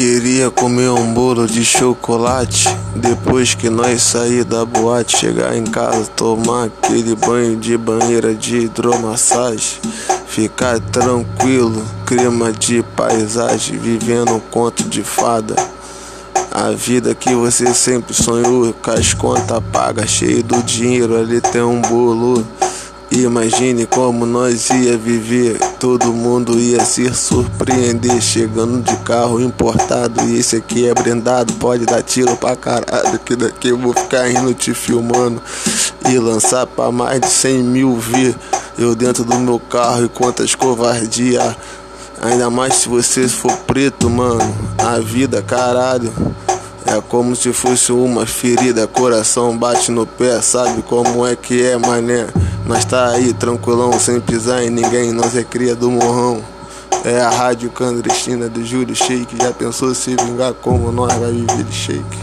Queria comer um bolo de chocolate. Depois que nós sair da boate Chegar em casa, tomar aquele banho de banheira de hidromassagem. Ficar tranquilo, clima de paisagem Vivendo um conto de fada. A vida que você sempre sonhou, com as contas pagas, cheio do dinheiro, ali tem um bolo. Imagine como nós ia viver, todo mundo ia se surpreender. Chegando de carro importado e esse aqui é brindado, pode dar tiro pra caralho que daqui eu vou ficar rindo te filmando. E lançar pra mais de 100 mil ver eu dentro do meu carro e quantas covardia, ainda mais se você for preto, mano, a vida caralho. É como se fosse uma ferida, coração bate no pé, sabe como é que é, mané? Nós tá aí tranquilão, sem pisar em ninguém, nós é cria do morrão. É a rádio clandestina do Júlio Shake, já pensou se vingar como nós vai viver de shake?